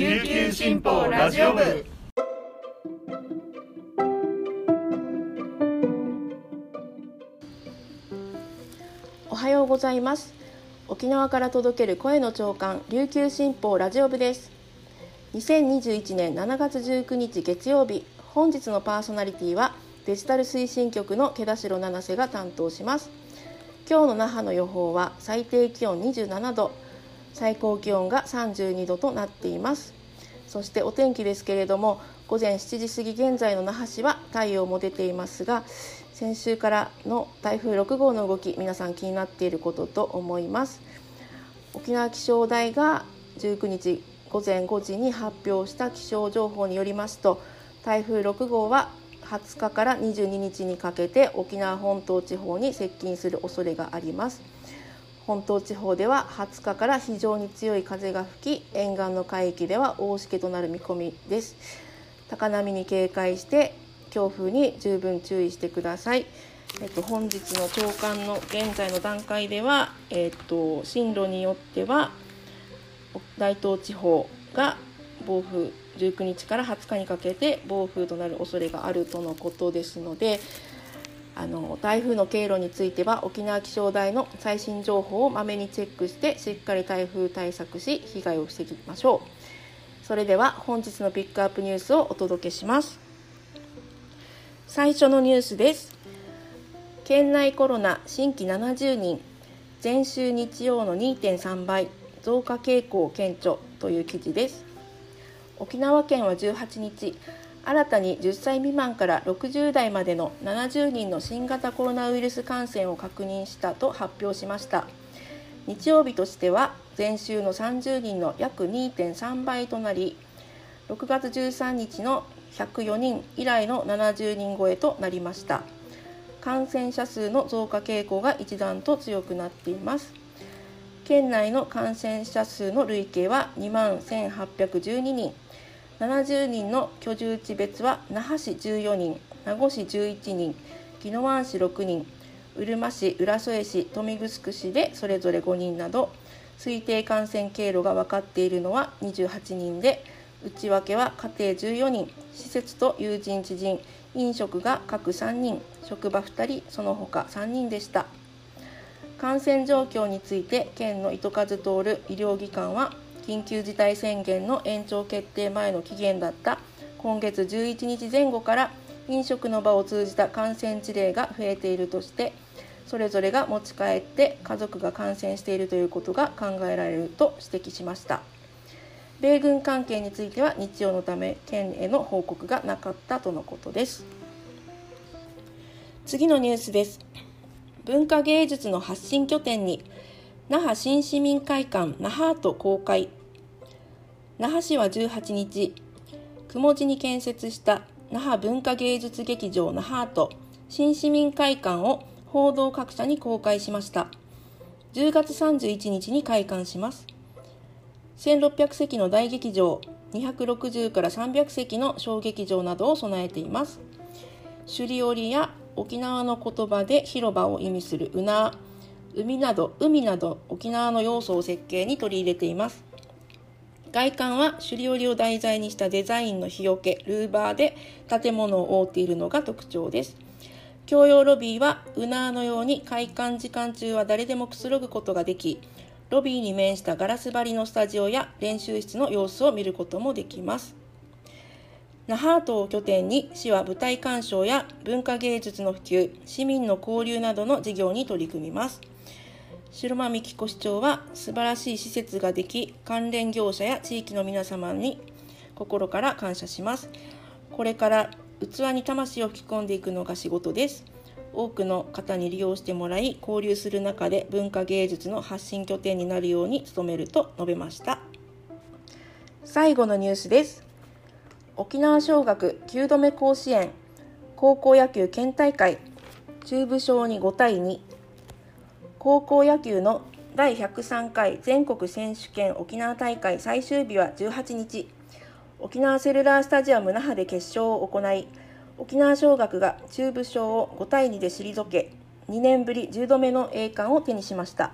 琉球新報ラジオ部。おはようございます。沖縄から届ける声の長官琉球新報ラジオ部です。2021年7月19日月曜日本日のパーソナリティはデジタル推進局の毛田代七瀬が担当します。今日の那覇の予報は最低気温27度。最高気温が32度となっています。そしてお天気ですけれども午前7時過ぎ現在の那覇市は太陽も出ていますが先週からの台風6号の動き皆さん気になっていることと思います。沖縄気象台が19日午前5時に発表した気象情報によりますと台風6号は20日から22日にかけて沖縄本島地方に接近する恐れがあります。本島地方では20日から非常に強い風が吹き沿岸の海域では大しけとなる見込みです。高波に警戒して強風に十分注意してください。えっと、本日の朝刊の現在の段階では、えっと、進路によっては大東地方が暴風19日から20日にかけて暴風となる恐れがあるとのことですのであの台風の経路については沖縄気象台の最新情報をまめにチェックしてしっかり台風対策し被害を防ぎましょう。それでは本日のピックアップニュースをお届けします。最初のニュースです。県内コロナ新規70人前週日曜の2.3倍増加傾向顕著という記事です。沖縄県は18日新たに10歳未満から60代までの70人の新型コロナウイルス感染を確認したと発表しました。日曜日としては前週の30人の約2.3倍となり6月13日の104人以来の70人超えとなりました。感染者数の増加傾向が一段と強くなっています。県内の感染者数の累計は2万1812人。70人の居住地別は那覇市14人名護市11人宜野湾市6人うるま市浦添市豊見城市でそれぞれ5人など推定感染経路が分かっているのは28人で内訳は家庭14人施設と友人知人飲食が各3人職場2人その他3人でした。感染状況について県の糸数通る医療機関は緊急事態宣言の延長決定前の期限だった今月11日前後から飲食の場を通じた感染事例が増えているとしてそれぞれが持ち帰って家族が感染しているということが考えられると指摘しました。米軍関係については日曜のため県への報告がなかったとのことです。次のニュースです。文化芸術の発信拠点に那覇新市民会館那覇アート公開。那覇市は18日雲地に建設した那覇文化芸術劇場那覇アート新市民会館を報道各社に公開しました。10月31日に開館します。1600席の大劇場260から300席の小劇場などを備えています。首里織や沖縄の言葉で広場を意味するうな海など海など沖縄の要素を設計に取り入れています。外観は首里織を題材にしたデザインの日よけルーバーで建物を覆っているのが特徴です。共用ロビーはウナーのように開館時間中は誰でもくつろぐことができロビーに面したガラス張りのスタジオや練習室の様子を見ることもできます。那覇島を拠点に市は舞台鑑賞や文化芸術の普及市民の交流などの事業に取り組みます。白間美希子市長は素晴らしい施設ができ関連業者や地域の皆様に心から感謝します。これから器に魂を吹き込んでいくのが仕事です。多くの方に利用してもらい交流する中で文化芸術の発信拠点になるように努めると述べました。最後のニュースです。沖縄尚学9度目甲子園高校野球県大会中部賞に5対2高校野球の第103回全国選手権沖縄大会最終日は18日。沖縄セルラースタジアム那覇で決勝を行い沖縄尚学が中部賞を5対2で退け2年ぶり10度目の栄冠を手にしました。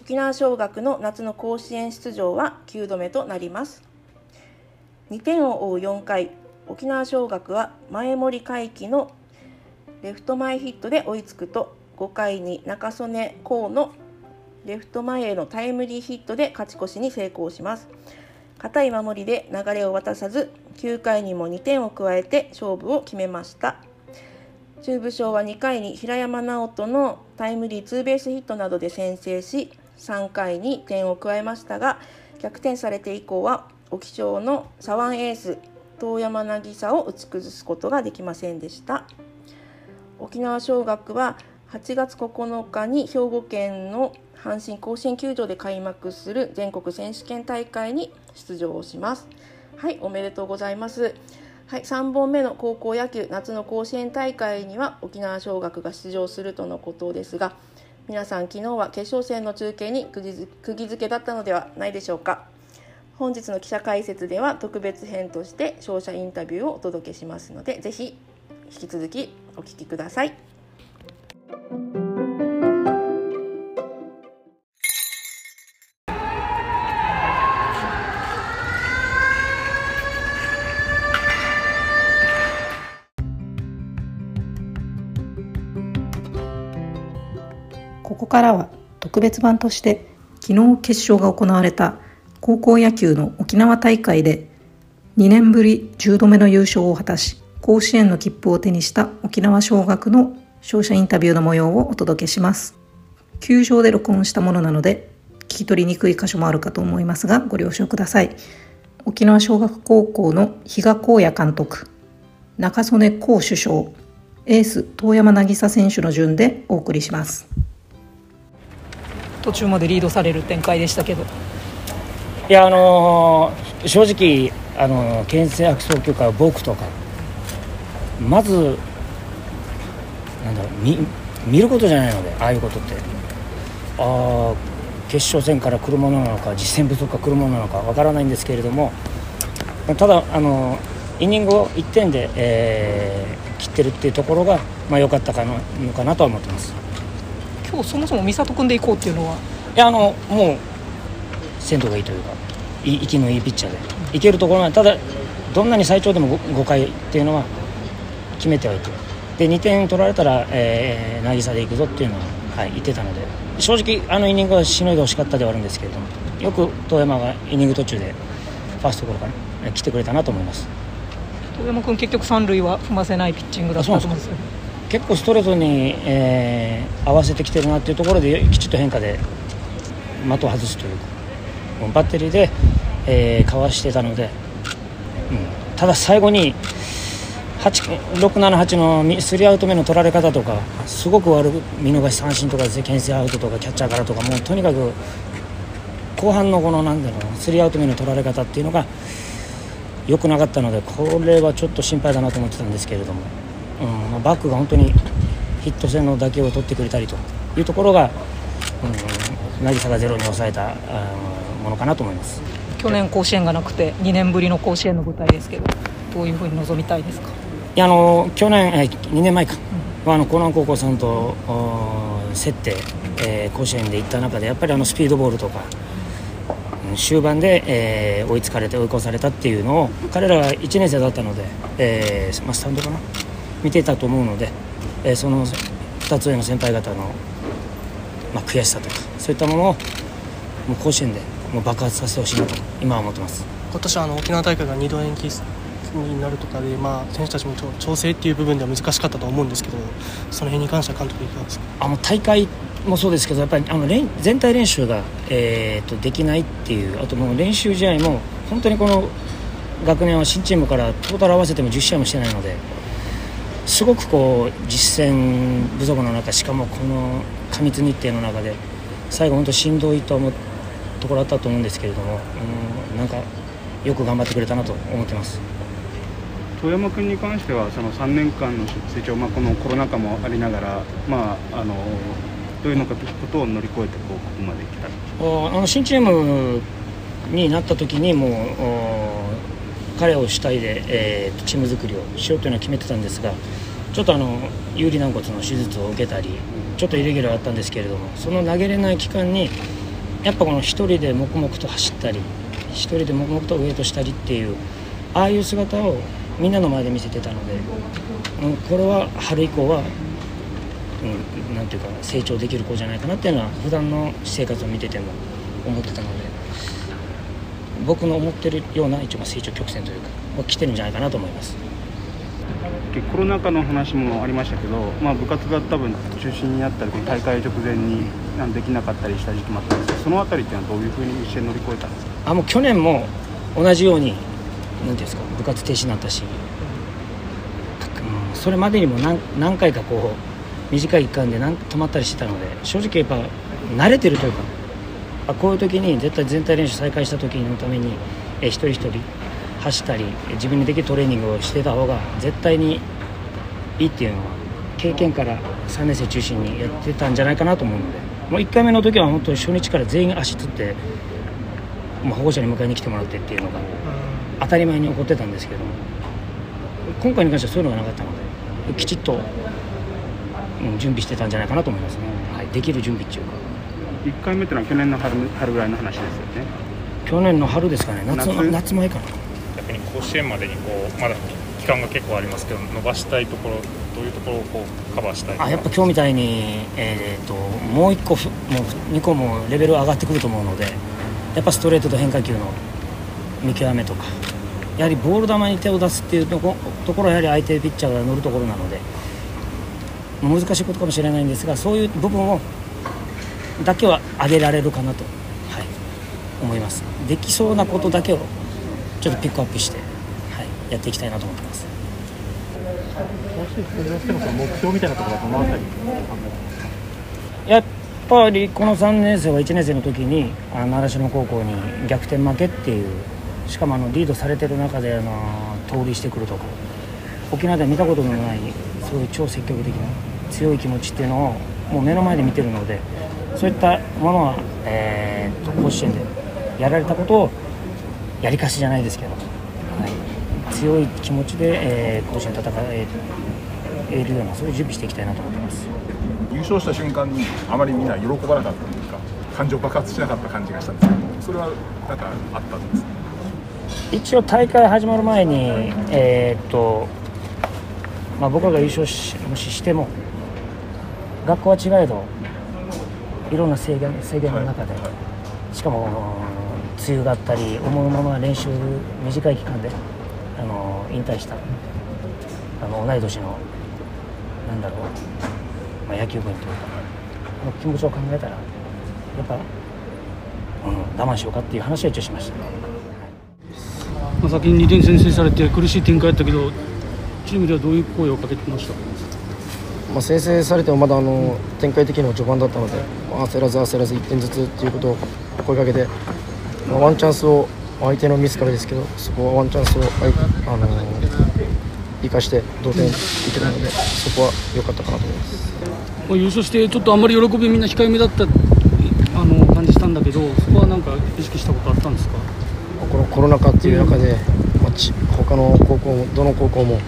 沖縄尚学の夏の甲子園出場は9度目となります。2点を追う4回沖縄尚学は前森海輝のレフト前ヒットで追いつくと5回に中曽根功のレフト前へのタイムリーヒットで勝ち越しに成功します。堅い守りで流れを渡さず9回にも2点を加えて勝負を決めました。中部賞は2回に平山直人のタイムリーツーベースヒットなどで先制し3回に点を加えましたが逆転されて以降は沖賞の左腕エース遠山渚を打ち崩すことができませんでした。沖縄尚学は8月9日に兵庫県の阪神甲子園球場で開幕する全国選手権大会に出場します。はいおめでとうございます。はい、3本目の高校野球夏の甲子園大会には沖縄尚学が出場するとのことですが皆さん昨日は決勝戦の中継に釘付けだったのではないでしょうか。本日の記者解説では特別編として勝者インタビューをお届けしますのでぜひ引き続きお聞きください。ここからは特別版として昨日決勝が行われた高校野球の沖縄大会で2年ぶり10度目の優勝を果たし甲子園の切符を手にした沖縄尚学の勝者インタビューの模様をお届けします。球場で録音したものなので聞き取りにくい箇所もあるかと思いますがご了承ください。沖縄尚学高校の比嘉光也監督中曽根幸首相エース遠山渚選手の順でお送りします。途中までリードされる展開でしたけど。いやあのー、正直あのー、牽制悪送球からボークとかまずなんだろう見見ることじゃないのでああいうことって。ああ決勝戦から来るものなのか実戦不足から来るものなのかわからないんですけれども。ただあのイニングを1点で、えー、切ってるっていうところがまあ良かったかのかなとは思ってます。今日そもそも美里君でいこうっていうのは？いやあのもう鮮度がいいというか息のいいピッチャーで。いけるところまでただどんなに最長でも 5, 5回っていうのは決めてはいてで2点取られたら、えー、渚でいくぞっていうのは、はい、言ってたので。正直あのイニングはしのいでほしかったではあるんですけれどもよく遠山がイニング途中でファーストゴロから来てくれたなと思います。遠山君結局三塁は踏ませないピッチングだったと思うんですよ結構ストレートに、えー、合わせてきてるなっていうところできちっと変化で的を外すというかバッテリーで、えー、かわしてたので、うん、ただ最後に678のスリーアウト目の取られ方とかすごく悪く見逃し三振とかですね牽制アウトとかキャッチャーからとかもうとにかく後半のこのなんだろうスリーアウト目の取られ方っていうのが良くなかったのでこれはちょっと心配だなと思ってたんですけれども、うん、バックが本当にヒット性の打球を取ってくれたりというところが、うん、渚がゼロに抑えたものかなと思います去年甲子園がなくて2年ぶりの甲子園の舞台ですけどどういうふうに臨みたいですかいやあの去年、え2年前か、うん、あの江南高校さんと競って、えー、甲子園で行った中でやっぱりあのスピードボールとか終盤で、えー、追いつかれて追い越されたっていうのを彼らは1年生だったので、えーまあ、スタンドかな。見てたと思うので、えー、その2つ上の先輩方の、まあ、悔しさとかそういったものをもう甲子園でもう爆発させてほしいなと今は思ってます。今年はあの沖縄大会が2度延期になるとかで、まあ、選手たちも調整っていう部分では難しかったと思うんですけどその辺に関しては監督いかがですか？あの大会もそうですけどやっぱりあの全体練習が、えーと、できないっていうあともう練習試合も本当にこの学年は新チームからトータル合わせても10試合もしてないのですごくこう実戦不足の中しかもこの過密日程の中で最後本当しんどいと思うところだったと思うんですけれどもうんなんかよく頑張ってくれたなと思ってます。遠山君に関してはその3年間の成長、まあ、このコロナ禍もありながら、まあ、あのどういうのかということを乗り越えてこうここまで来たあの新チームになった時にもう彼を主体で、えー、チーム作りをしようというのは決めてたんですがちょっとあの有利軟骨の手術を受けたりちょっとイレギュラーあったんですけれどもその投げれない期間にやっぱこの1人で黙々と走ったり1人で黙々とウエイトしたりっていうああいう姿をみんなの前で見せてたので、うん、これは春以降は、うん、なんていうか成長できる子じゃないかなっていうのは普段の生活を見てても思ってたので僕の思ってるような一応成長曲線というかは来てるんじゃないかなと思います。コロナ禍の話もありましたけど、まあ、部活が多分中心になったり大会直前にできなかったりした時期もあったんですけどその辺りっていうのはどういうふうにして乗り越えたんですか？あもう去年も同じように何ていうんですか部活停止になったし、うん、それまでにも何何回かこう短い期間で何止まったりしてたので正直やっぱ慣れてるというかあこういう時に絶対全体練習再開した時のためにえ一人一人走ったり自分にできるトレーニングをしてた方が絶対にいいっていうのは経験から3年生中心にやってたんじゃないかなと思うのでもう1回目の時は本当に初日から全員足つってもう保護者に迎えに来てもらってっていうのが当たり前に起こってたんですけど今回に関してはそういうのがなかったのできちっと、うん、準備してたんじゃないかなと思いますね、はい、できる準備っていうか。1回目っていうのは去年の春春ぐらいの話ですよね。去年の春ですかね。夏夏？夏前かな。逆に甲子園までにこうまだ期間が結構ありますけど伸ばしたいところどういうところをこうカバーしたいあやっぱ今日みたいに、えーと、もう1個もう2個もレベル上がってくると思うのでやっぱストレートと変化球の見極めとかやはりボール球に手を出すっていうとこところはやはり相手ピッチャーが乗るところなので難しいことかもしれないんですがそういう部分をだけは上げられるかなと、はい、思います。できそうなことだけをちょっとピックアップして、はい、やっていきたいなと思ってます。目標みたいなところはどのあたりやっぱりこの3年生は1年生の時に習志野高校に逆転負けっていうしかもあのリードされてる中であの盗塁してくるとか沖縄では見たことのないそういう超積極的な強い気持ちっていうのをもう目の前で見てるのでそういったものは、えー、と甲子園でやられたことをやりかしじゃないですけど、はい、強い気持ちで、えー、甲子園戦ええるようなそういう準備していきたいなと思ってます。優勝した瞬間にあまりみんな喜ばなかったというか感情爆発しなかった感じがしたんですけどそれはなんかあったんですか？一応大会始まる前に、えー、っとまあ、僕らが優勝しもししても学校は違えどいろんな制限制限の中で、しかも梅雨だったり思うまま練習短い期間であの引退したあの同い年のなんだろう、まあ、野球部員というかの気持ちを考えたらやっぱ、うん、我慢しようかっていう話は一応しました、まあ、先に2点先制されて苦しい展開だったけどチームではどういう声をかけてました？まあ、先制されてもまだあの展開的にも序盤だったので、まあ、焦らず焦らず1点ずつということを声かけて、まあ、ワンチャンスを相手のミスからですけどそこはワンチャンスを、あの生かして同点いけたのでそこは良かったかなと思います。優勝してちょっとあんまり喜びみんな控えめだったあの感じしたんだけどそこは何か意識したことあったんですかこのコロナ禍っていう中で、まあ、他の高校もどの高校も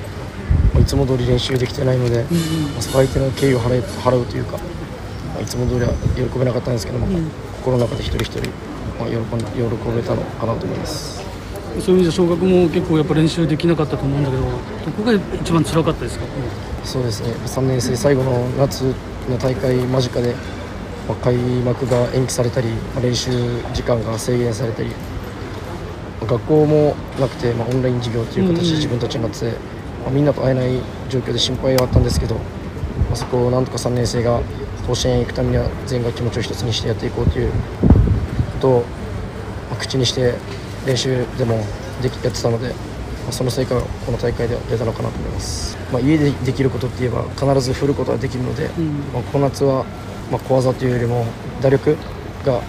いつも通り練習できてないので、うんうん、相手の敬意を払払うというか、まあ、いつも通りは喜べなかったんですけども、うん、心の中で一人一人、まあ、喜ん喜べたのかなと思います。そういう意味で小学も結構やっぱ練習できなかったと思うんだけどどこが一番辛かったですか、うん、そうですね。3年生最後の夏の大会間近で、まあ、開幕が延期されたり、まあ、練習時間が制限されたり学校もなくて、まあ、オンライン授業という形で自分たちになって、まあ、みんなと会えない状況で心配はあったんですけど、まあ、そこをなんとか3年生が甲子園へ行くためには全員が気持ちを一つにしてやっていこうということを、まあ、口にして練習でもできやってたので、まあ、その成果がこの大会では出たのかなと思います、まあ、家でできることって言えば必ず振ることはできるので、うん、まあ、この夏は、まあ、小技というよりも打力が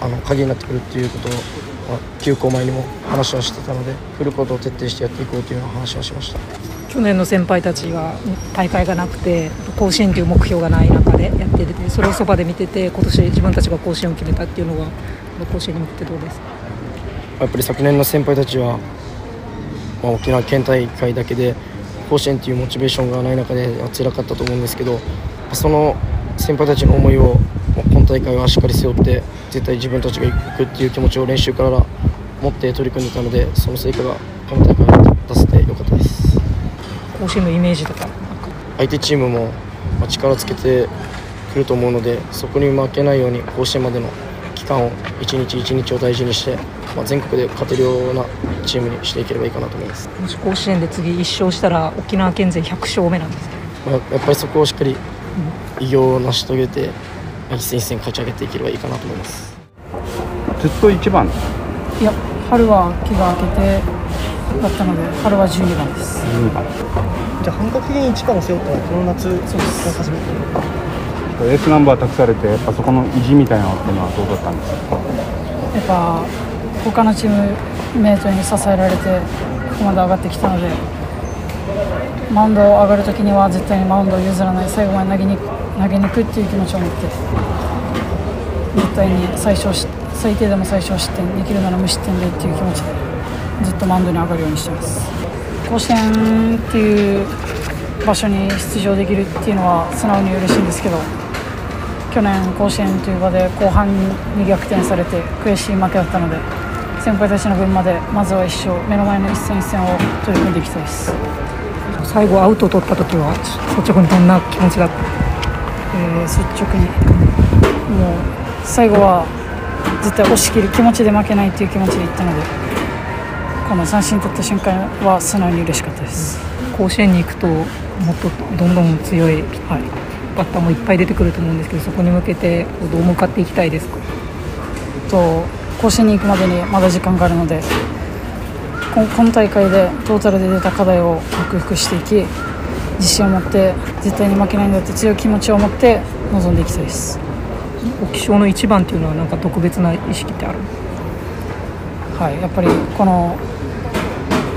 あの鍵になってくるっていうことをまあ、休校前にも話はしてたので振ることを徹底してやっていこうというような話はしました。去年の先輩たちが大会がなくて甲子園という目標がない中でやっててそれをそばで見てて今年自分たちが甲子園を決めたっていうのは甲子園に向けてどうですか？やっぱり昨年の先輩たちは、まあ、沖縄県大会だけで甲子園というモチベーションがない中で辛かったと思うんですけどその先輩たちの思いを今大会はしっかり背負って絶対自分たちが行くっていう気持ちを練習から持って取り組んでたのでその成果がこの大会だった良かったです。甲子園のイメージとか相手チームも力つけてくると思うのでそこに負けないように甲子園までの期間を一日一日を大事にして、まあ、全国で勝てるようなチームにしていければいいかなと思います。もし甲子園で次1勝したら沖縄県勢100勝目なんですまあ、やっぱりそこをしっかり偉業を成し遂げて一戦一戦勝ち上げていければいいかなと思います。ずっと1番。いや春は気が明けてだったので春は12番です。12番。じゃあ本格的に1番を背負ったのはこの夏そうです初めてエースナンバー託されてやっぱそこの意地みたいなのっていうのはどうだったんですか？やっぱ他のチームメートに支えられてここまで上がってきたのでマウンド上がるときには絶対にマウンドを譲らない最後まで投げに投げに行くっていう気持ちを持って絶対に最小最低でも最小失点できるなら無失点でっていう気持ちでずっとマウンドに上がるようにしてます。甲子園っていう場所に出場できるっていうのは素直に嬉しいんですけど去年甲子園という場で後半に逆転されて悔しい負けだったので先輩たちの分までまずは一勝目の前の一戦一戦を取り組んでいきたいです。最後アウトを取った時は率直にどんな気持ちだった、えー、率直にもう最後は絶対押し切る気持ちで負けないという気持ちでいったのでこの三振取った瞬間は素直に嬉しかったです。甲子園に行くともっとどんどん強い、はい、バッターもいっぱい出てくると思うんですけどそこに向けてどう向かっていきたいですか？と甲子園に行くまでにまだ時間があるので今大会でトータルで出た課題を克服していき自信を持って絶対に負けないんだって強い気持ちを持って臨んでいきたいです。沖賞の一番っていうのは何か特別な意識ってある？はいやっぱりこの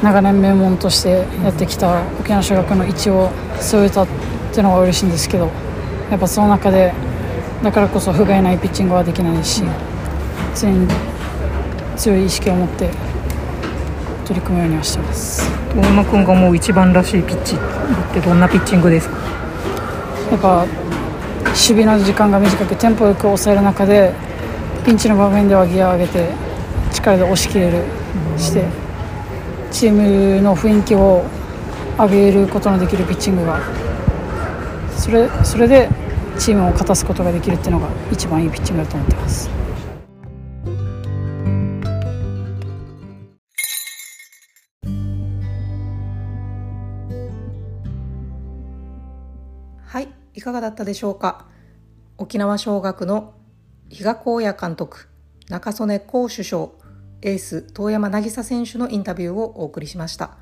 長年名門としてやってきた沖縄尚学の位置を背負えたっていうのは嬉しいんですけどやっぱその中でだからこそ不甲斐ないピッチングはできないし常に強い意識を持って取り組むようにはしてます大山君がもう一番らしいピッチってどんなピッチングですか？やっぱ守備の時間が短くテンポよく抑える中でピンチの場面ではギアを上げて力で押し切れるしてチームの雰囲気を上げることのできるピッチングがそれそれでチームを勝たすことができるっていうのが一番いいピッチングだと思ってます。がだったでしょうか？沖縄尚学の比嘉公也監督中曽根幸首相エース遠山渚選手のインタビューをお送りしました。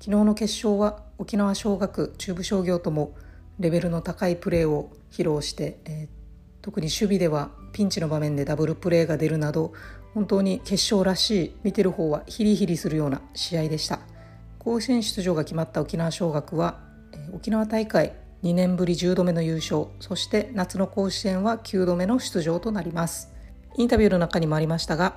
昨日の決勝は沖縄尚学中部商業ともレベルの高いプレーを披露して、えー、特に守備ではピンチの場面でダブルプレーが出るなど本当に決勝らしい見てる方はヒリヒリするような試合でした。甲子園出場が決まった沖縄尚学は、え、沖縄大会2年ぶり10度目の優勝そして夏の甲子園は9度目の出場となります。インタビューの中にもありましたが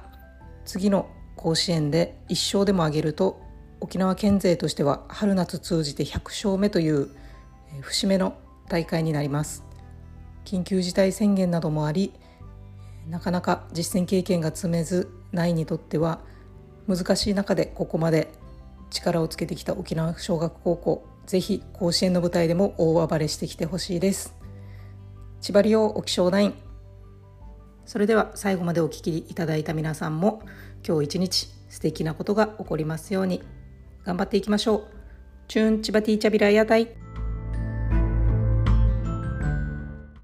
次の甲子園で1勝でも挙げると沖縄県勢としては春夏通じて100勝目という節目の大会になります。緊急事態宣言などもありなかなか実践経験が積めずないにとっては難しい中でここまで力をつけてきた沖縄小学高校ぜひ甲子園の舞台でも大暴れしてきてほしいです。千葉利用沖小ナイン。それでは最後までお聞きいただいた皆さんも今日一日素敵なことが起こりますように。頑張っていきましょう。チューン千葉ティーチャビラヤタイ